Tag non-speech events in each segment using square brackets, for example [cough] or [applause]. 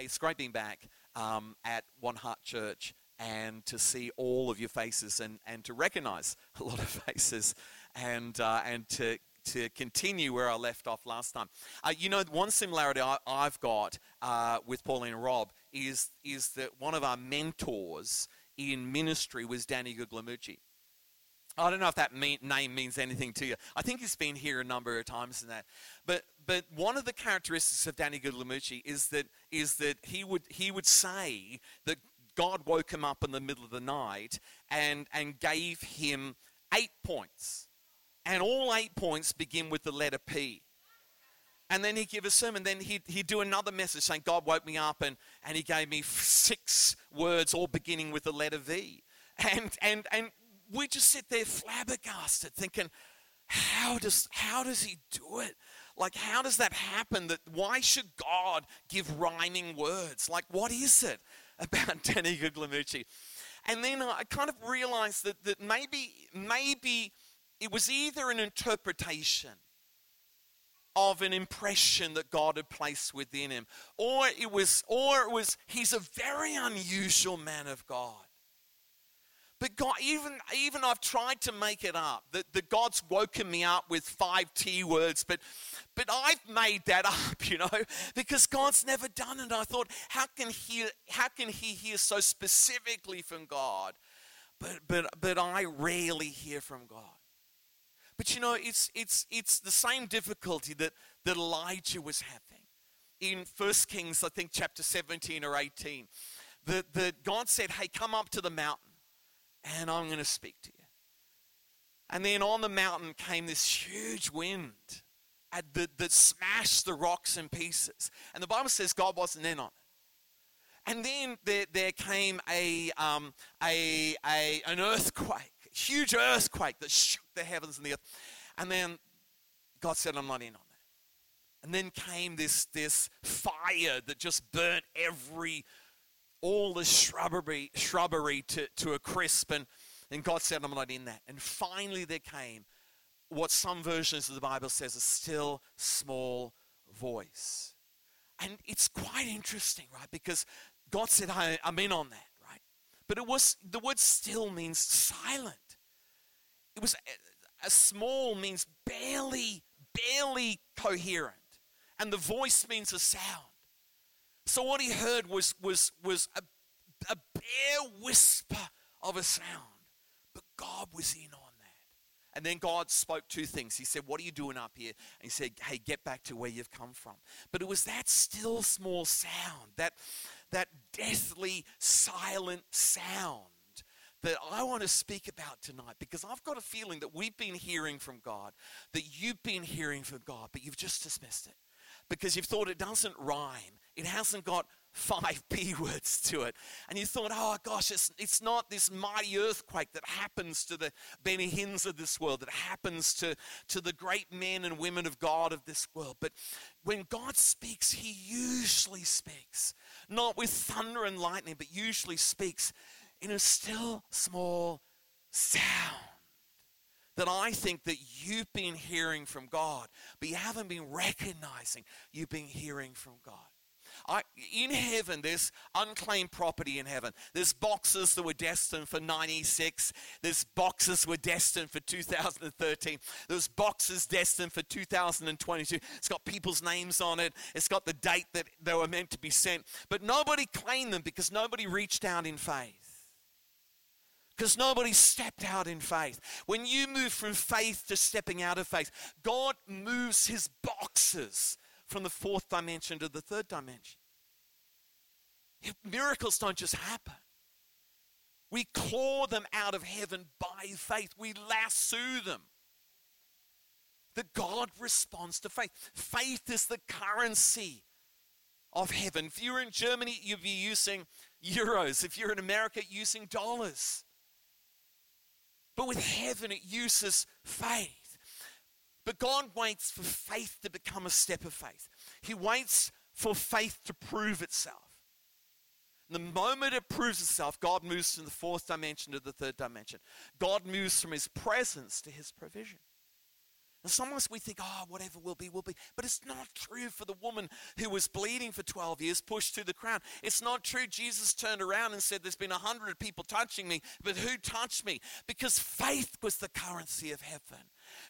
Hey, it's great being back um, at One Heart Church and to see all of your faces and, and to recognize [laughs] a lot of faces and, uh, and to, to continue where I left off last time. Uh, you know, one similarity I, have got uh, with Pauline and Rob is, is that one of our mentors in ministry was Danny Guglielmucci. I don't know if that mean, name means anything to you. I think he's been here a number of times in that. But but one of the characteristics of Danny Guglielmucci is that is that he would he would say that God woke him up in the middle of the night and and gave him eight points. And all eight points begin with the letter P. And then he'd give a sermon. Then he'd, he'd do another message saying, God woke me up and, and he gave me six words, all beginning with the letter V. And, and, and we just sit there flabbergasted thinking, how does, how does he do it? Like, how does that happen? That why should God give rhyming words? Like, what is it [laughs] about Danny Guglielmucci? And then I kind of realized that, that maybe, maybe it was either an interpretation of an impression that God had placed within him, or it was, or it was he's a very unusual man of God. But God, even, even I've tried to make it up that, that God's woken me up with five T words, but, but I've made that [laughs] up, you know, because God's never done it. I thought, how can he, how can he hear so specifically from God? But, but, but I rarely hear from God. But you know, it's, it's, it's the same difficulty that, that Elijah was having. In 1 Kings, I think chapter 17 or 18, that, that God said, hey, come up to the mountain and I'm going to speak to you. And then on the mountain came this huge wind that, that smashed the rocks in pieces. And the Bible says God wasn't in on it. And then there, there came a, um, a, a, an earthquake, a huge earthquake that shook the heavens and the earth. And then God said, I'm not in on that. And then came this, this fire that just burnt every all the shrubbery, shrubbery to, to a crisp. And, and God said, I'm not in that. And finally, there came what some versions of the Bible says a still small voice. And it's quite interesting, right? Because God said, I, am in on that, right? But it was, the word still means silent. It was, a, a small means barely, barely coherent. And the voice means a sound. So what he heard was, was, was a, a bare whisper of a sound. But God was in on that. And then God spoke two things. He said, What are you doing up here? And he said, Hey, get back to where you've come from. But it was that still small sound, that, that deathly silent sound that I want to speak about tonight because I've got a feeling that we've been hearing from God, that you've been hearing from God, but you've just dismissed it because you've thought it doesn't rhyme. It hasn't got five [laughs] P words to it. And you thought, oh gosh, it's, it's not this mighty earthquake that happens to the Benny of this world, that happens to, to the great men and women of God of this world. But when God speaks, He usually speaks, not with thunder and lightning, but usually speaks in a still small sound that I think that you've been hearing from God, but you haven't been recognizing you've been hearing from God. I, in heaven, there's unclaimed property in heaven. There's boxes that were destined for 96. There's boxes were destined for 2013. There's boxes destined for 2022. It's got people's names on it. It's got the date that they were meant to be sent. But nobody claimed them because nobody reached out in faith because nobody stepped out in faith. When you move from faith to stepping out of faith, God moves his boxes from the fourth dimension to the third dimension. Miracles don't just happen. We claw them out of heaven by faith. We lasso them. That God responds to faith. Faith is the currency of heaven. If you're in Germany, you'd be using euros. If you're in America, using dollars. But with heaven, it uses faith. But God waits for faith to become a step of faith. He waits for faith to prove itself. The moment it proves itself, God moves from the fourth dimension to the third dimension. God moves from his presence to his provision. And sometimes we think, oh, whatever will be, will be. But it's not true for the woman who was bleeding for 12 years, pushed to the crown. It's not true. Jesus turned around and said, There's been a hundred people touching me, but who touched me? Because faith was the currency of heaven.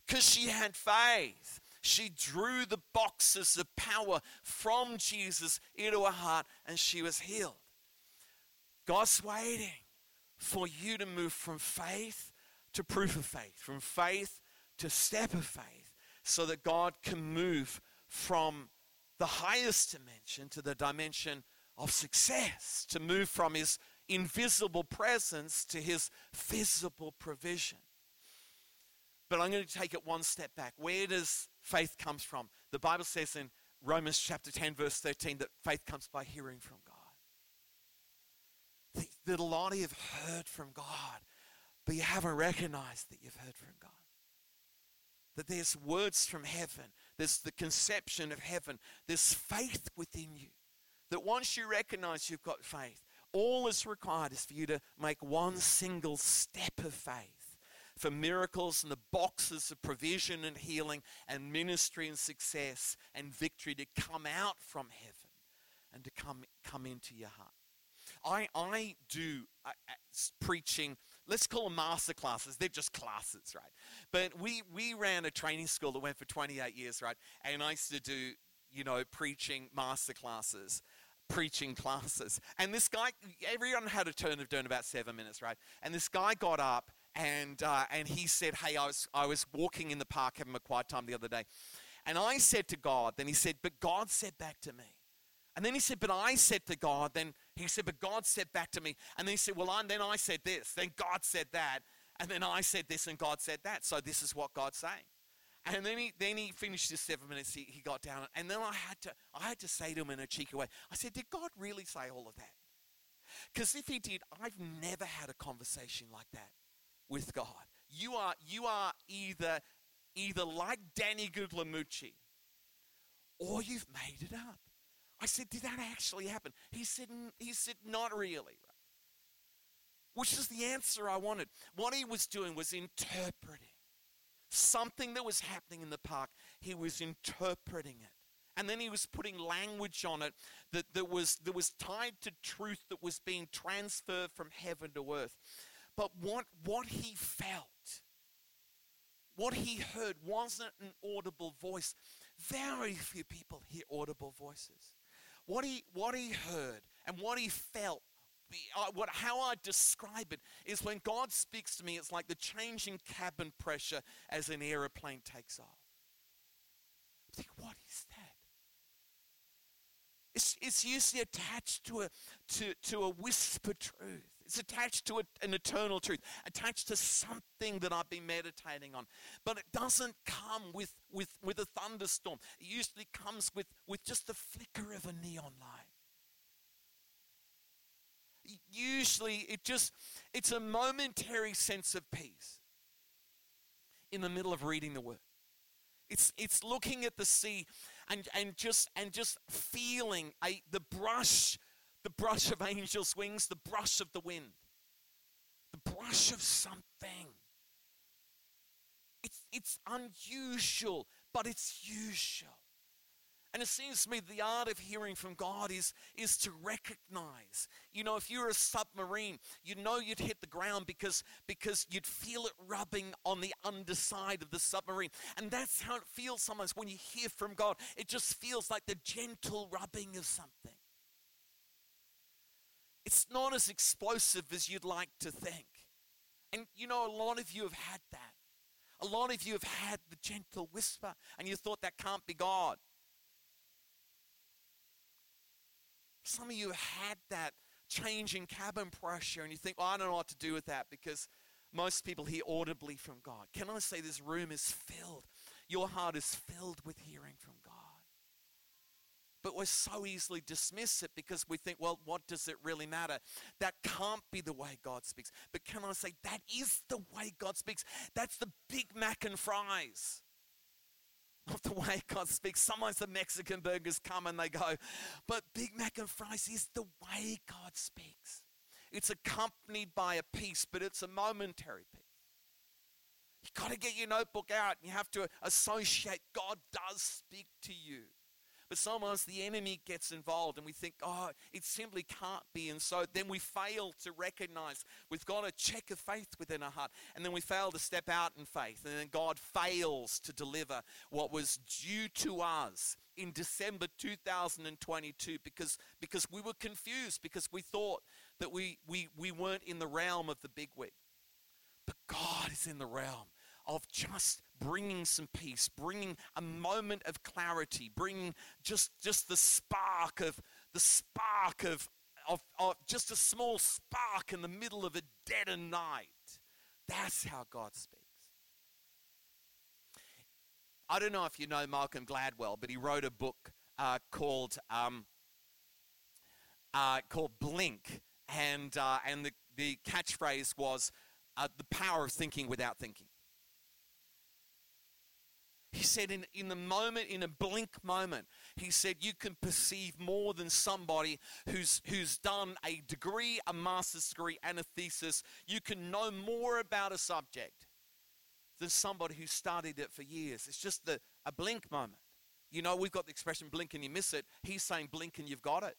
Because she had faith. She drew the boxes of power from Jesus into her heart and she was healed. God's waiting for you to move from faith to proof of faith, from faith to step of faith, so that God can move from the highest dimension to the dimension of success, to move from his invisible presence to his visible provision. But I'm going to take it one step back. Where does faith comes from? The Bible says in Romans chapter 10 verse 13 that faith comes by hearing from God. That a lot of you have heard from God, but you haven't recognized that you've heard from God. That there's words from heaven, there's the conception of heaven, there's faith within you. That once you recognize you've got faith, all that's required is for you to make one single step of faith for miracles and the boxes of provision and healing and ministry and success and victory to come out from heaven and to come, come into your heart. I, I do preaching, let's call them master classes. They're just classes, right? But we, we ran a training school that went for 28 years, right? And I used to do, you know, preaching master classes preaching classes. And this guy, everyone had a turn of doing about seven minutes, right? And this guy got up and uh, and he said, "Hey, I was I was walking in the park having a quiet time the other day, and I said to God. Then he said, but God said back to me." And then he said, But I said to God, then he said, But God said back to me. And then he said, Well, I, then I said this, then God said that, and then I said this, and God said that. So this is what God's saying. And then he then he finished his seven minutes, he, he got down, and then I had to I had to say to him in a cheeky way, I said, Did God really say all of that? Because if he did, I've never had a conversation like that with God. You are you are either either like Danny Guglielmucci or you've made it up. I said, Did that actually happen? He said, he said, Not really. Which is the answer I wanted. What he was doing was interpreting something that was happening in the park. He was interpreting it. And then he was putting language on it that, that, was, that was tied to truth that was being transferred from heaven to earth. But what, what he felt, what he heard wasn't an audible voice. Very few people hear audible voices. What he, what he heard and what he felt, uh, what, how I describe it is when God speaks to me, it's like the changing cabin pressure as an aeroplane takes off. I think, what is that? It's, it's usually attached to a, to, to a whisper truth. It's attached to an eternal truth, attached to something that I've been meditating on. But it doesn't come with, with, with a thunderstorm. It usually comes with, with just the flicker of a neon light. Usually it just, it's a momentary sense of peace in the middle of reading the word. It's, it's looking at the sea and, and just and just feeling a, the brush the brush of angels' wings, the brush of the wind, the brush of something. It's, it's unusual, but it's usual. And it seems to me the art of hearing from God is, is to recognize. You know, if you were a submarine, you'd know you'd hit the ground because, because you'd feel it rubbing on the underside of the submarine. And that's how it feels sometimes when you hear from God. It just feels like the gentle rubbing of something. It's not as explosive as you'd like to think. And you know, a lot of you have had that. A lot of you have had the gentle whisper, and you thought that can't be God. Some of you have had that change in cabin pressure, and you think, well, I don't know what to do with that because most people hear audibly from God. Can I say this room is filled? Your heart is filled with hearing from God. But we so easily dismiss it because we think, well, what does it really matter? That can't be the way God speaks. But can I say, that is the way God speaks? That's the Big Mac and fries of the way God speaks. Sometimes the Mexican burgers come and they go, but Big Mac and fries is the way God speaks. It's accompanied by a peace, but it's a momentary peace. You've got to get your notebook out and you have to associate God does speak to you. But sometimes the enemy gets involved and we think, oh, it simply can't be. And so then we fail to recognize we've got a check of faith within our heart. And then we fail to step out in faith. And then God fails to deliver what was due to us in December 2022 because, because we were confused, because we thought that we, we, we weren't in the realm of the big wig. But God is in the realm of just bringing some peace, bringing a moment of clarity, bringing just, just the spark of the spark of, of, of just a small spark in the middle of a dead night. That's how God speaks. I don't know if you know Malcolm Gladwell, but he wrote a book uh, called um, uh, called Blink, and uh, and the the catchphrase was uh, the power of thinking without thinking. He said, in, in the moment, in a blink moment, he said, you can perceive more than somebody who's, who's done a degree, a master's degree, and a thesis. You can know more about a subject than somebody who studied it for years. It's just the, a blink moment. You know, we've got the expression blink and you miss it. He's saying blink and you've got it.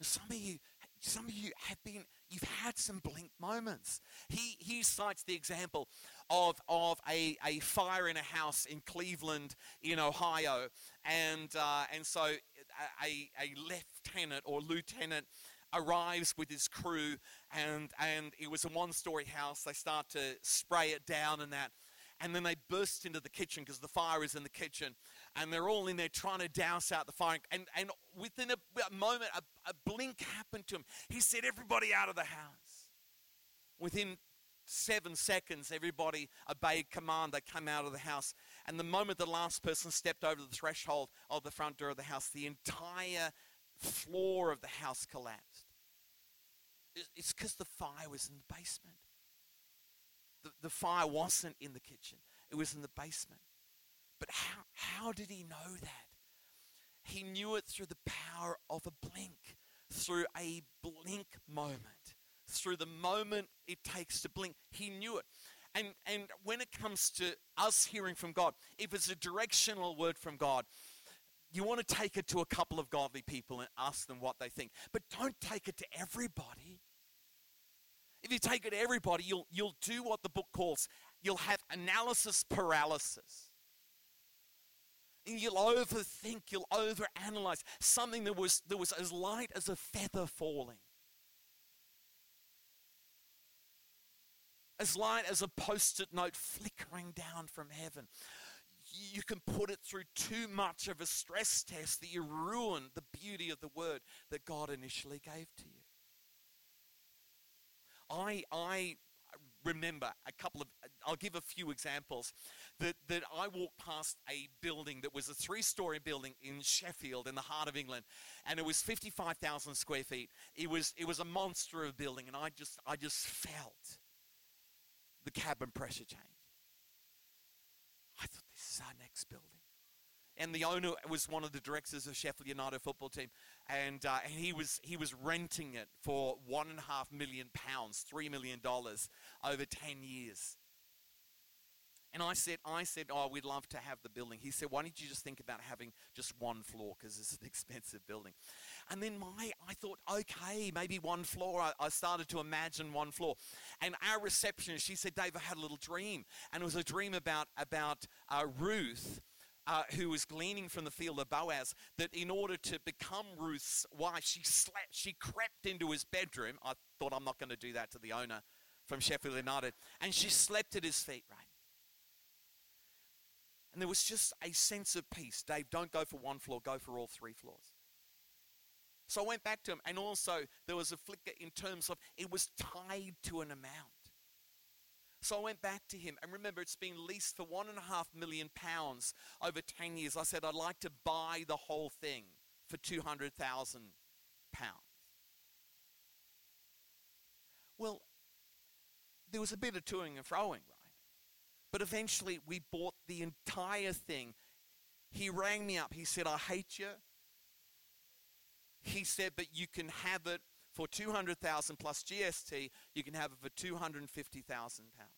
Some of you, some of you have been, you've had some blink moments. He, he cites the example of, of a, a fire in a house in Cleveland, in Ohio. And, uh, and so a, a lieutenant or lieutenant arrives with his crew, and, and it was a one story house. They start to spray it down and that. And then they burst into the kitchen because the fire is in the kitchen. And they're all in there trying to douse out the fire. And, and within a, a moment, a, a blink happened to him. He said, Everybody out of the house. Within seven seconds, everybody obeyed command. They came out of the house. And the moment the last person stepped over the threshold of the front door of the house, the entire floor of the house collapsed. It's because the fire was in the basement. The, the fire wasn't in the kitchen, it was in the basement. How did he know that? He knew it through the power of a blink, through a blink moment through the moment it takes to blink. He knew it. And, and when it comes to us hearing from God, if it's a directional word from God, you want to take it to a couple of godly people and ask them what they think. But don't take it to everybody. If you take it to everybody, you'll, you'll do what the book calls you'll have analysis paralysis. You'll overthink, you'll overanalyze something that was, that was as light as a feather falling. as light as a post it note flickering down from heaven. You can put it through too much of a stress test that you ruin the beauty of the word that God initially gave to you. I, I remember a couple of, I'll give a few examples that, that I walked past a building that was a three story building in Sheffield in the heart of England and it was 55,000 square feet. It was, it was a monster of a building and I just, I just felt the cabin pressure change. I thought this is our next building. And the owner was one of the directors of Sheffield United football team, and uh, and he was he was renting it for one and a half million pounds, three million dollars over ten years. And I said, I said, oh, we'd love to have the building. He said, why don't you just think about having just one floor because it's an [laughs] expensive building. And then my, I thought, okay, maybe one floor. I, I started to imagine one floor. And our receptionist, she said, Dave, I had a little dream. And it was a dream about, about uh, Ruth. Uh, who was gleaning from the field of Boaz, that in order to become Ruth's wife, she slept, she crept into his bedroom. I thought I'm not going to do that to the owner from Sheffield United, and she slept at his feet, right? And there was just a sense of peace. Dave, don't go for one floor, go for all three floors. So I went back to him, and also there was a flicker in terms of it was tied to an amount. So I went back to him, and remember, it's been leased for one and a half million pounds over 10 years. I said, I'd like to buy the whole thing for 200,000 pounds. Well, there was a bit of toing and froing, right? But eventually we bought the entire thing. He rang me up. He said, I hate you. He said, but you can have it for 200,000 plus GST, you can have it for 250,000 pounds.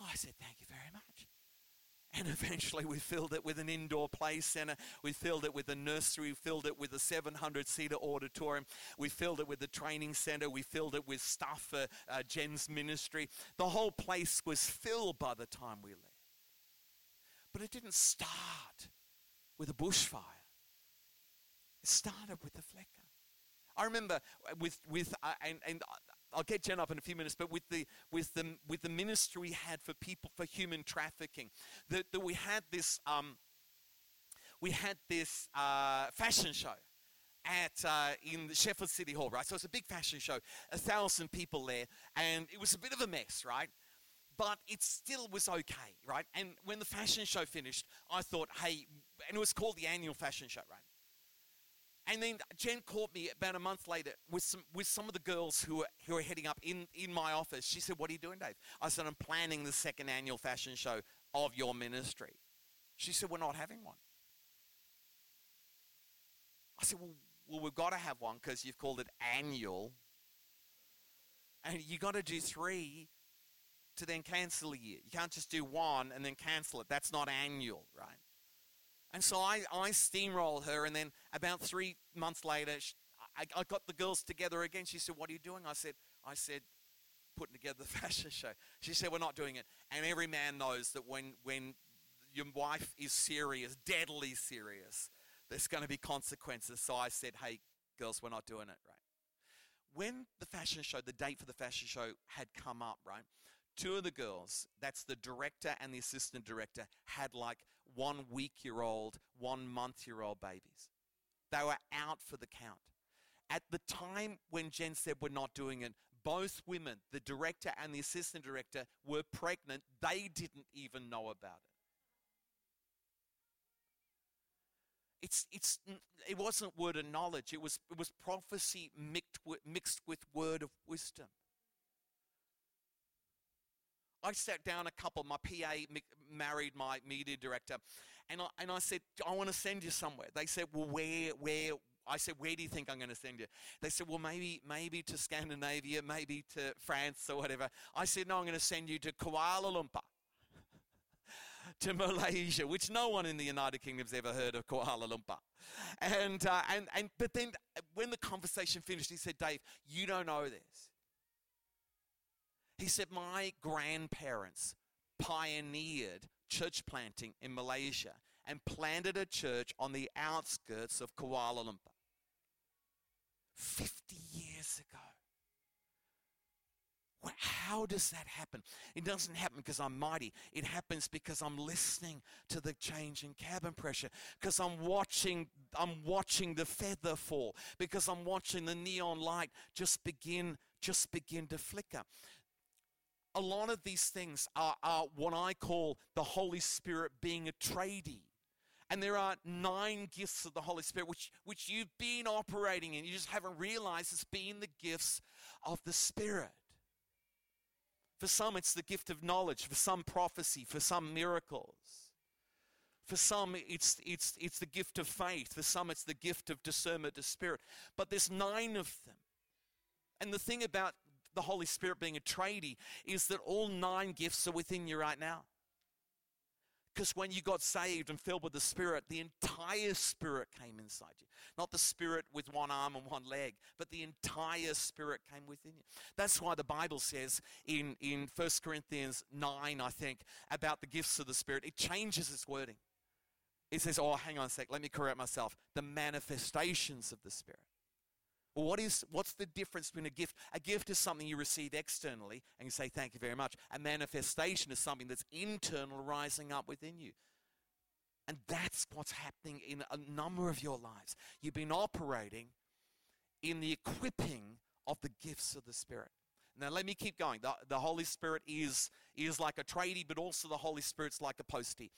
I said, thank you very much. And [laughs] eventually we filled it with an indoor play center. We filled it with a nursery. We filled it with a 700 seater auditorium. We filled it with a training center. We filled it with stuff for uh, Jen's ministry. The whole place was filled by the time we left. But it didn't start with a bushfire, started with a flicker. I remember with, with uh, and, and I'll get Jen up in a few minutes, but with the with the with the ministry we had for people for human trafficking, that, that we had this um, we had this uh, fashion show at uh, in the Sheffield City Hall, right? So it's a big fashion show, a thousand people there, and it was a bit of a mess, right? But it still was okay, right? And when the fashion show finished, I thought, hey, and it was called the annual fashion show, right? And then Jen caught me about a month later with some with some of the girls who were who were heading up in, in my office. She said, What are you doing, Dave? I said, I'm planning the second annual fashion show of your ministry. She said, We're not having one. I said, Well, well we've got to have one because you've called it annual. And you've got to do three to then cancel a year. You can't just do one and then cancel it. That's not annual, right? And so I, I steamrolled her, and then about three months later, she, I, I got the girls together again. She said, "What are you doing?" I said, "I said, putting together the [laughs] fashion show." She said, "We're not doing it." And every man knows that when when your wife is serious, deadly serious, there's going to be consequences. So I said, "Hey, girls, we're not doing it." Right? When the fashion show, the date for the fashion show had come up, right? two of the girls, that's the director and the assistant director, had like one week year old, one month year old babies. They were out for the count. At the time when Jen said we're not doing it, both women, the director and the assistant director, were pregnant. They didn't even know about it. It's, it's, it wasn't word of knowledge, it was, it was prophecy mixed with, mixed with word of wisdom. I sat down a couple, my PA married my media director, and I, and I said, I want to send you somewhere. They said, well, where, where? I said, where do you think I'm going to send you? They said, well, maybe, maybe to Scandinavia, maybe to France or whatever. I said, no, I'm going to send you to Kuala Lumpur. [laughs] to Malaysia, which no one in the United Kingdom's ever heard of Kuala Lumpur. And, uh, and, and, but then when the conversation finished, he said, Dave, you don't know this. He said, My grandparents pioneered church planting in Malaysia and planted a church on the outskirts of Kuala Lumpur 50 years ago. How does that happen? It doesn't happen because I'm mighty. It happens because I'm listening to the change in cabin pressure. Because I'm watching, I'm watching the feather fall. Because I'm watching the neon light just begin, just begin to flicker a lot of these things are, are what I call the Holy Spirit being a tradie. And there are nine gifts of the Holy Spirit which, which you've been operating in. You just haven't realized it's been the gifts of the Spirit. For some, it's the gift of knowledge. For some, prophecy. For some, miracles. For some, it's, it's, it's the gift of faith. For some, it's the gift of discernment of spirit. But there's nine of them. And the thing about the Holy Spirit being a tradie is that all nine gifts are within you right now. Because when you got saved and filled with the Spirit, the entire Spirit came inside you. Not the Spirit with one arm and one leg, but the entire Spirit came within you. That's why the Bible says in, in 1 Corinthians 9, I think, about the gifts of the Spirit, it changes its wording. It says, oh, hang on a sec, let me correct myself. The manifestations of the Spirit. What is what's the difference between a gift? A gift is something you receive externally and you say thank you very much. A manifestation is something that's internal rising up within you. And that's what's happening in a number of your lives. You've been operating in the equipping of the gifts of the Spirit. Now let me keep going. The, the Holy Spirit is, is like a tradie, but also the Holy Spirit's like a postie.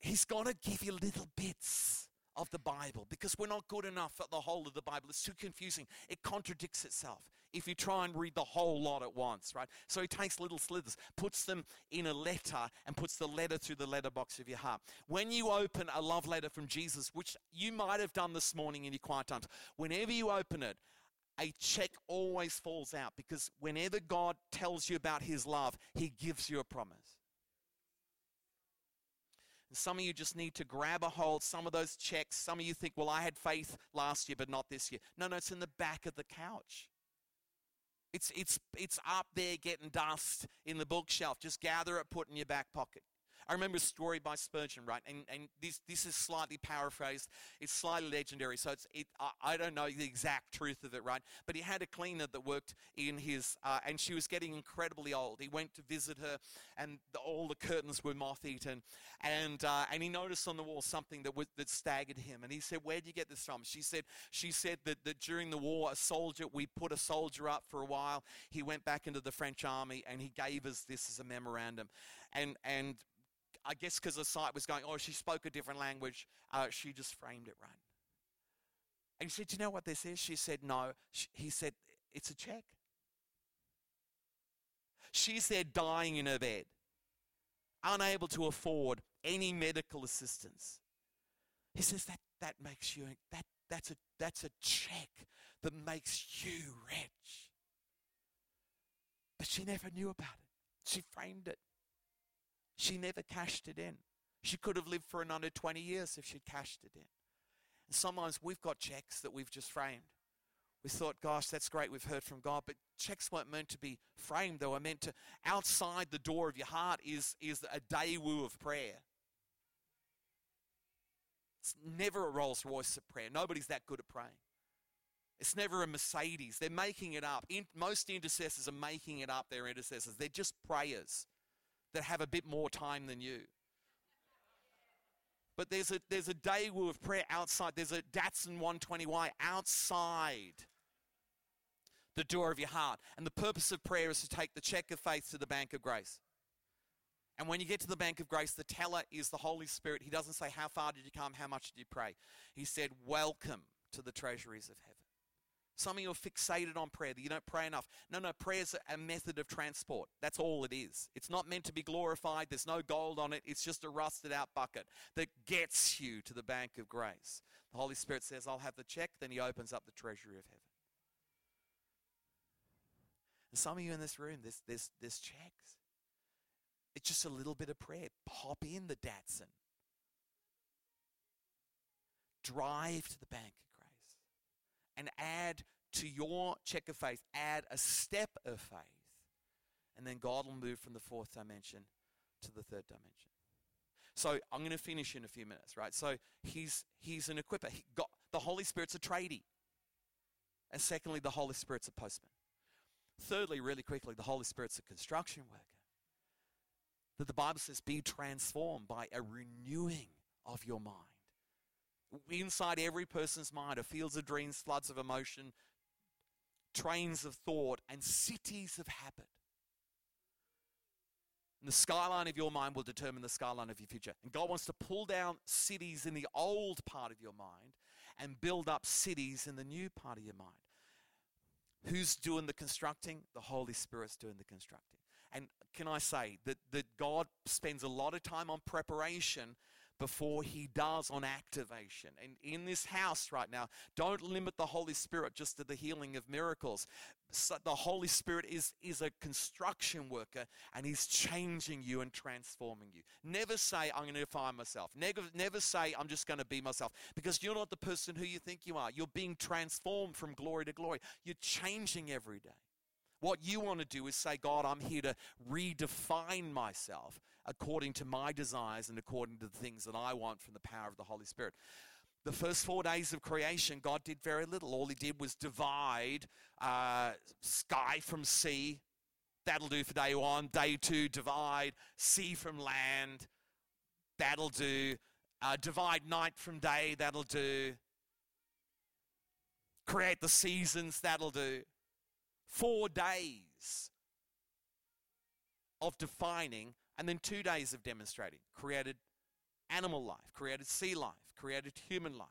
He's going to give you little bits of the Bible because we're not good enough at the whole of the Bible. It's too confusing. It contradicts itself if you try and read the whole lot at once, right? So he takes little slithers, puts them in a letter, and puts the letter through the letterbox of your heart. When you open a love letter from Jesus, which you might have done this morning in your quiet times, whenever you open it, a check always falls out because whenever God tells you about his love, he gives you a promise. Some of you just need to grab a hold. Some of those checks, some of you think, well, I had faith last year, but not this year. No, no, it's in the back of the couch. It's, it's, it's up there getting dust in the bookshelf. Just gather it, put it in your back pocket. I remember a story by Spurgeon, right? And, and this, this is slightly paraphrased. It's slightly legendary, so it's, it, I, I don't know the exact truth of it, right? But he had a cleaner that worked in his, uh, and she was getting incredibly old. He went to visit her, and the, all the curtains were moth eaten. And, uh, and he noticed on the wall something that, was, that staggered him. And he said, Where'd you get this from? She said, she said that, that during the war, a soldier, we put a soldier up for a while. He went back into the French army, and he gave us this as a memorandum. And, and I guess because the sight was going, oh, she spoke a different language, uh, she just framed it right. And he said, Do you know what this is? She said, No. She, he said, It's a check. She's there dying in her bed, unable to afford any medical assistance. He says, That, that makes you, that, that's, a, that's a check that makes you rich. But she never knew about it. She framed it. She never cashed it in. She could have lived for another 20 years if she'd cashed it in. And sometimes we've got checks that we've just framed. We thought, gosh, that's great, we've heard from God, but checks weren't meant to be framed. They were meant to, outside the door of your heart is, is a daewoo of prayer. It's never a Rolls Royce of prayer. Nobody's that good at praying. It's never a Mercedes. They're making it up. In, most intercessors are making it up, they're intercessors. They're just prayers that have a bit more time than you. But there's a there's a daewoo of prayer outside. There's a Datsun 120Y outside the door of your heart. And the purpose of prayer is to take the check of faith to the bank of grace. And when you get to the bank of grace, the teller is the Holy Spirit. He doesn't say, How far did you come? How much did you pray? He said, Welcome to the treasuries of heaven. Some of you are fixated on prayer, that you don't pray enough. No, no, prayer's a method of transport. That's all it is. It's not meant to be glorified. There's no gold on it. It's just a rusted out bucket that gets you to the bank of grace. The Holy Spirit says, I'll have the check. Then He opens up the treasury of heaven. And some of you in this room, there's, there's, there's checks. It's just a little bit of prayer. Pop in the Datsun. Drive to the bank and add to your check of faith, add a step of faith. And then God will move from the fourth dimension to the third dimension. So I'm going to finish in a few minutes, right? So he's he's an equiper. He got, the Holy Spirit's a tradie. And secondly, the Holy Spirit's a postman. Thirdly, really quickly, the Holy Spirit's a construction worker. That the Bible says, be transformed by a renewing of your mind inside every person's mind are fields of dreams, floods of emotion, trains of thought, and cities of habit. And the skyline of your mind will determine the skyline of your future. And God wants to pull down cities in the old part of your mind and build up cities in the new part of your mind. Who's doing the constructing? The Holy Spirit's doing the constructing. And can I say that, that God spends a lot of time on preparation before he does on activation. And in this house right now, don't limit the Holy Spirit just to the healing of miracles. So the Holy Spirit is, is a construction worker and he's changing you and transforming you. Never say, I'm going to define myself. Never, never say, I'm just going to be myself because you're not the person who you think you are. You're being transformed from glory to glory. You're changing every day. What you want to do is say, God, I'm here to redefine myself according to my desires and according to the things that I want from the power of the Holy Spirit. The first four days of creation, God did very little. All He did was divide uh, sky from sea. That'll do for day one. Day two, divide sea from land. That'll do. Uh, divide night from day. That'll do. Create the seasons. That'll do four days of defining and then two days of demonstrating. Created animal life, created sea life, created human life.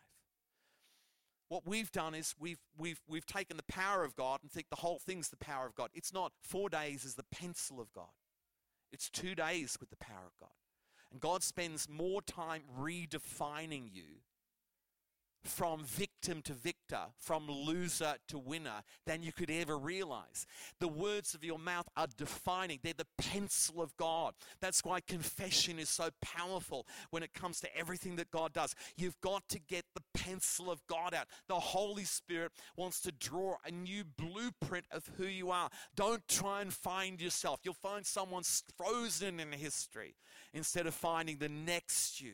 What we've done is we've, we've, we've taken the power of God and think the whole thing's the power of God. It's not. Four days is the pencil of God, it's two days with the power of God. And God spends more time redefining you from victim to victor, from loser to winner than you could ever realize. The words of your mouth are defining, they're the pencil of God. That's why confession is so powerful when it comes to everything that God does. You've got to get the pencil of God out. The Holy Spirit wants to draw a new blueprint of who you are. Don't try and find yourself. You'll find someone frozen in history instead of finding the next you.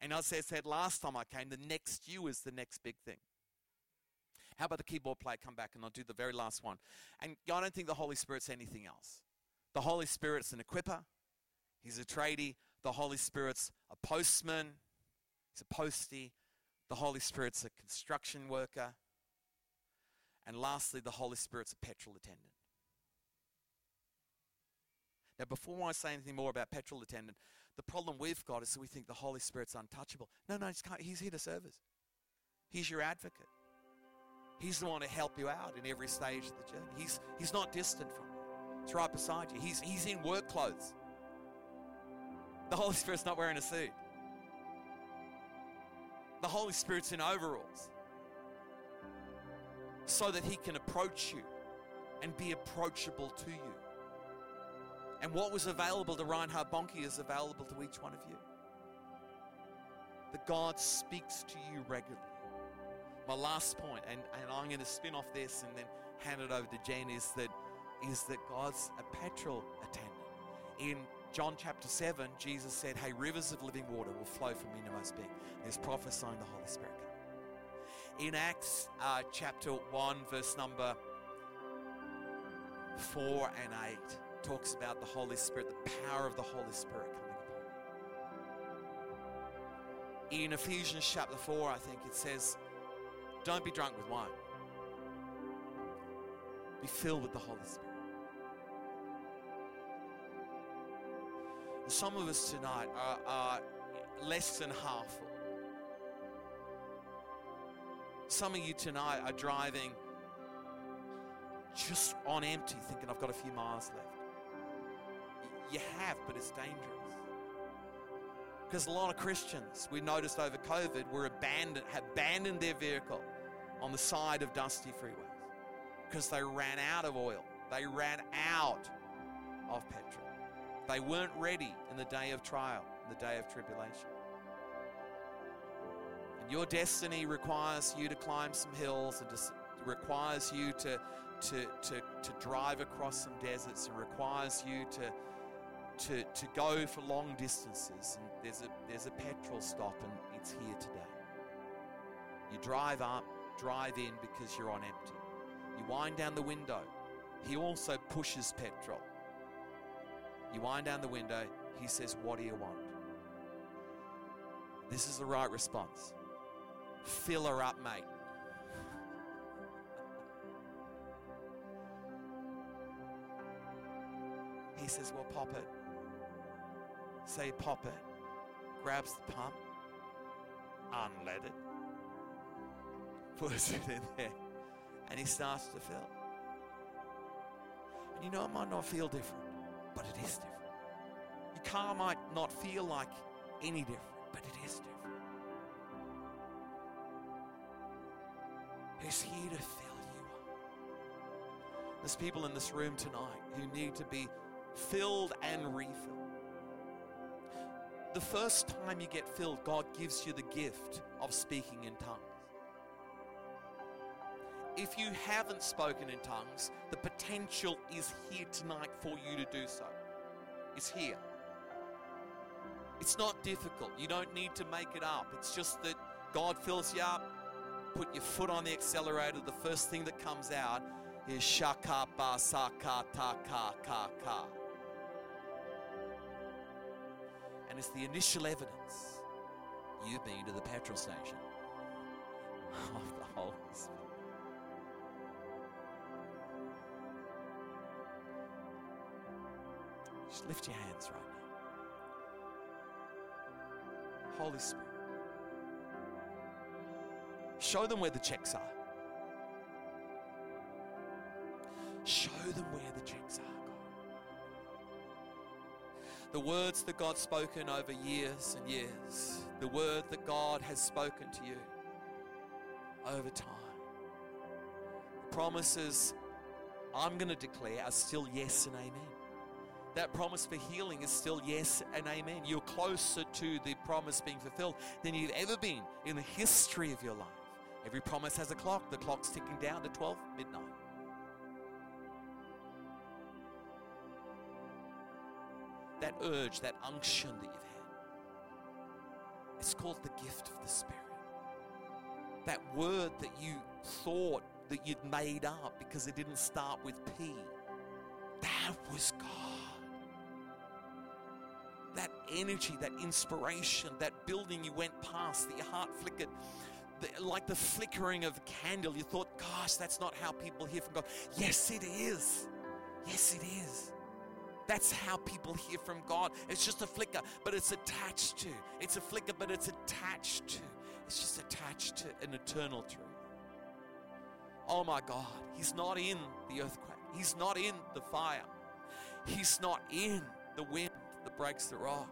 And as I said last time I came, the next you is the next big thing. How about the keyboard player come back and I'll do the very last one. And I don't think the Holy Spirit's anything else. The Holy Spirit's an equiper, He's a tradie. The Holy Spirit's a postman, He's a postie. The Holy Spirit's a construction worker. And lastly, the Holy Spirit's a petrol attendant. Now, before I say anything more about petrol attendant, the problem we've got is that we think the Holy Spirit's untouchable. No, no, he's here to serve us. He's your advocate. He's the one to help you out in every stage of the journey. He's, he's not distant from you. He's right beside you. He's, he's in work clothes. The Holy Spirit's not wearing a suit. The Holy Spirit's in overalls so that he can approach you and be approachable to you. And what was available to Reinhard Bonnke is available to each one of you. That God speaks to you regularly. My last point, and, and I'm going to spin off this and then hand it over to Jen, is that is that God's a petrol attendant. In John chapter 7, Jesus said, Hey, rivers of living water will flow from me being. And he's prophesying the Holy Spirit In Acts uh, chapter 1, verse number 4 and 8, talks about the Holy Spirit, the power of the Holy Spirit coming upon you. In Ephesians chapter 4, I think it says, Don't be drunk with wine, be filled with the Holy Spirit. Some of us tonight are, are less than half. Some of you tonight are driving just on empty, thinking, I've got a few miles left. You have, but it's dangerous. Because a lot of Christians, we noticed over COVID, were abandoned, abandoned their vehicle on the side of dusty freeways because they ran out of oil. They ran out of petrol. They weren't ready in the day of trial, in the day of tribulation. And your destiny requires you to climb some hills and to, requires you to, to, to, to drive across some deserts and requires you to to, to go for long distances, and there's a, there's a petrol stop, and it's here today. You drive up, drive in because you're on empty. You wind down the window. He also pushes petrol. You wind down the window. He says, What do you want? This is the right response. Fill her up, mate. [laughs] He says, Well, pop it say pop it, grabs the pump, unlead it, puts it in there, and he starts to fill. And you know, it might not feel different, but it is different. Your car might not feel like any different, but it is different. He's here to fill you up. There's people in this room tonight who need to be filled and refilled the first time you get filled, God gives you the gift of speaking in tongues. If you haven't spoken in tongues, the potential is here tonight for you to do so. It's here. It's not difficult. You don't need to make it up. It's just that God fills you up, put your foot on the accelerator. The first thing that comes out is shaka ba sa ka ta ka ka ka. And it's the initial evidence you've been to the petrol station [laughs] of the Holy Spirit. Just lift your hands right now. Holy Spirit, Show them where the checks are. Show them where the checks are. The words that God's spoken over years and years, the word that God has spoken to you over time. The promises I'm going to declare are still yes and amen. That promise for healing is still yes and amen. You're closer to the promise being fulfilled than you've ever been in the history of your life. Every promise has a clock. The clock's ticking down to 12 midnight. That urge, that unction that you've had, it's called the gift of the Spirit. That word that you thought that you'd made up because it didn't start with P, that was God that energy, that inspiration, that building you went past, that your heart flickered, the, like the flickering of a candle. You thought, gosh, that's not how people hear from God. Yes, it is. Yes, it is. That's how people hear from God. It's just a flicker, but it's attached to. It's a flicker, but it's attached to. It's just attached to an eternal truth. Oh my God, He's not in the earthquake. He's not in the fire. He's not in the wind that breaks the rock.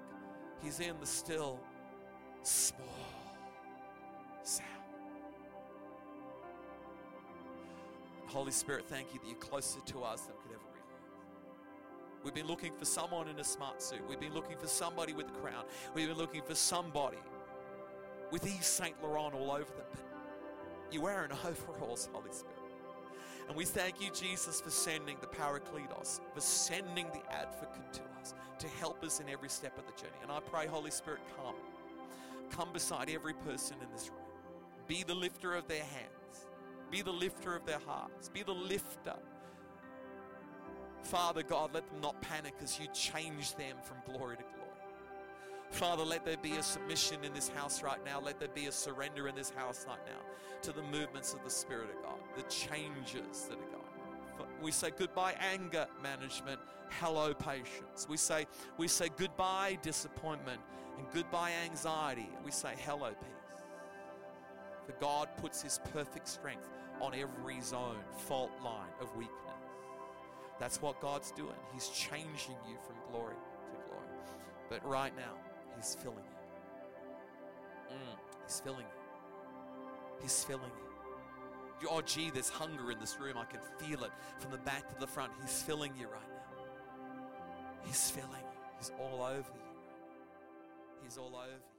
He's in the still, small sound. Holy Spirit, thank you that you're closer to us than we could ever. We've been looking for someone in a smart suit. We've been looking for somebody with a crown. We've been looking for somebody with Yves Saint Laurent all over them. But you're wearing [laughs] overalls, Holy Spirit. And we thank you, Jesus, for sending the Paracletos, for sending the advocate to us to help us in every step of the journey. And I pray, Holy Spirit, come. Come beside every person in this room. Be the lifter of their hands. Be the lifter of their hearts. Be the lifter. Father God, let them not panic as you change them from glory to glory. Father, let there be a submission in this house right now. Let there be a surrender in this house right now to the movements of the Spirit of God, the changes that are going on. We say goodbye anger management, hello patience. We say we say goodbye disappointment and goodbye anxiety. We say hello peace. For God puts his perfect strength on every zone, fault line of weakness. That's what God's doing. He's changing you from glory to glory. But right now, He's filling you. Mm, he's filling you. He's filling you. Oh, gee, there's hunger in this room. I can feel it from the back to the front. He's filling you right now. He's filling you. He's all over you. He's all over you.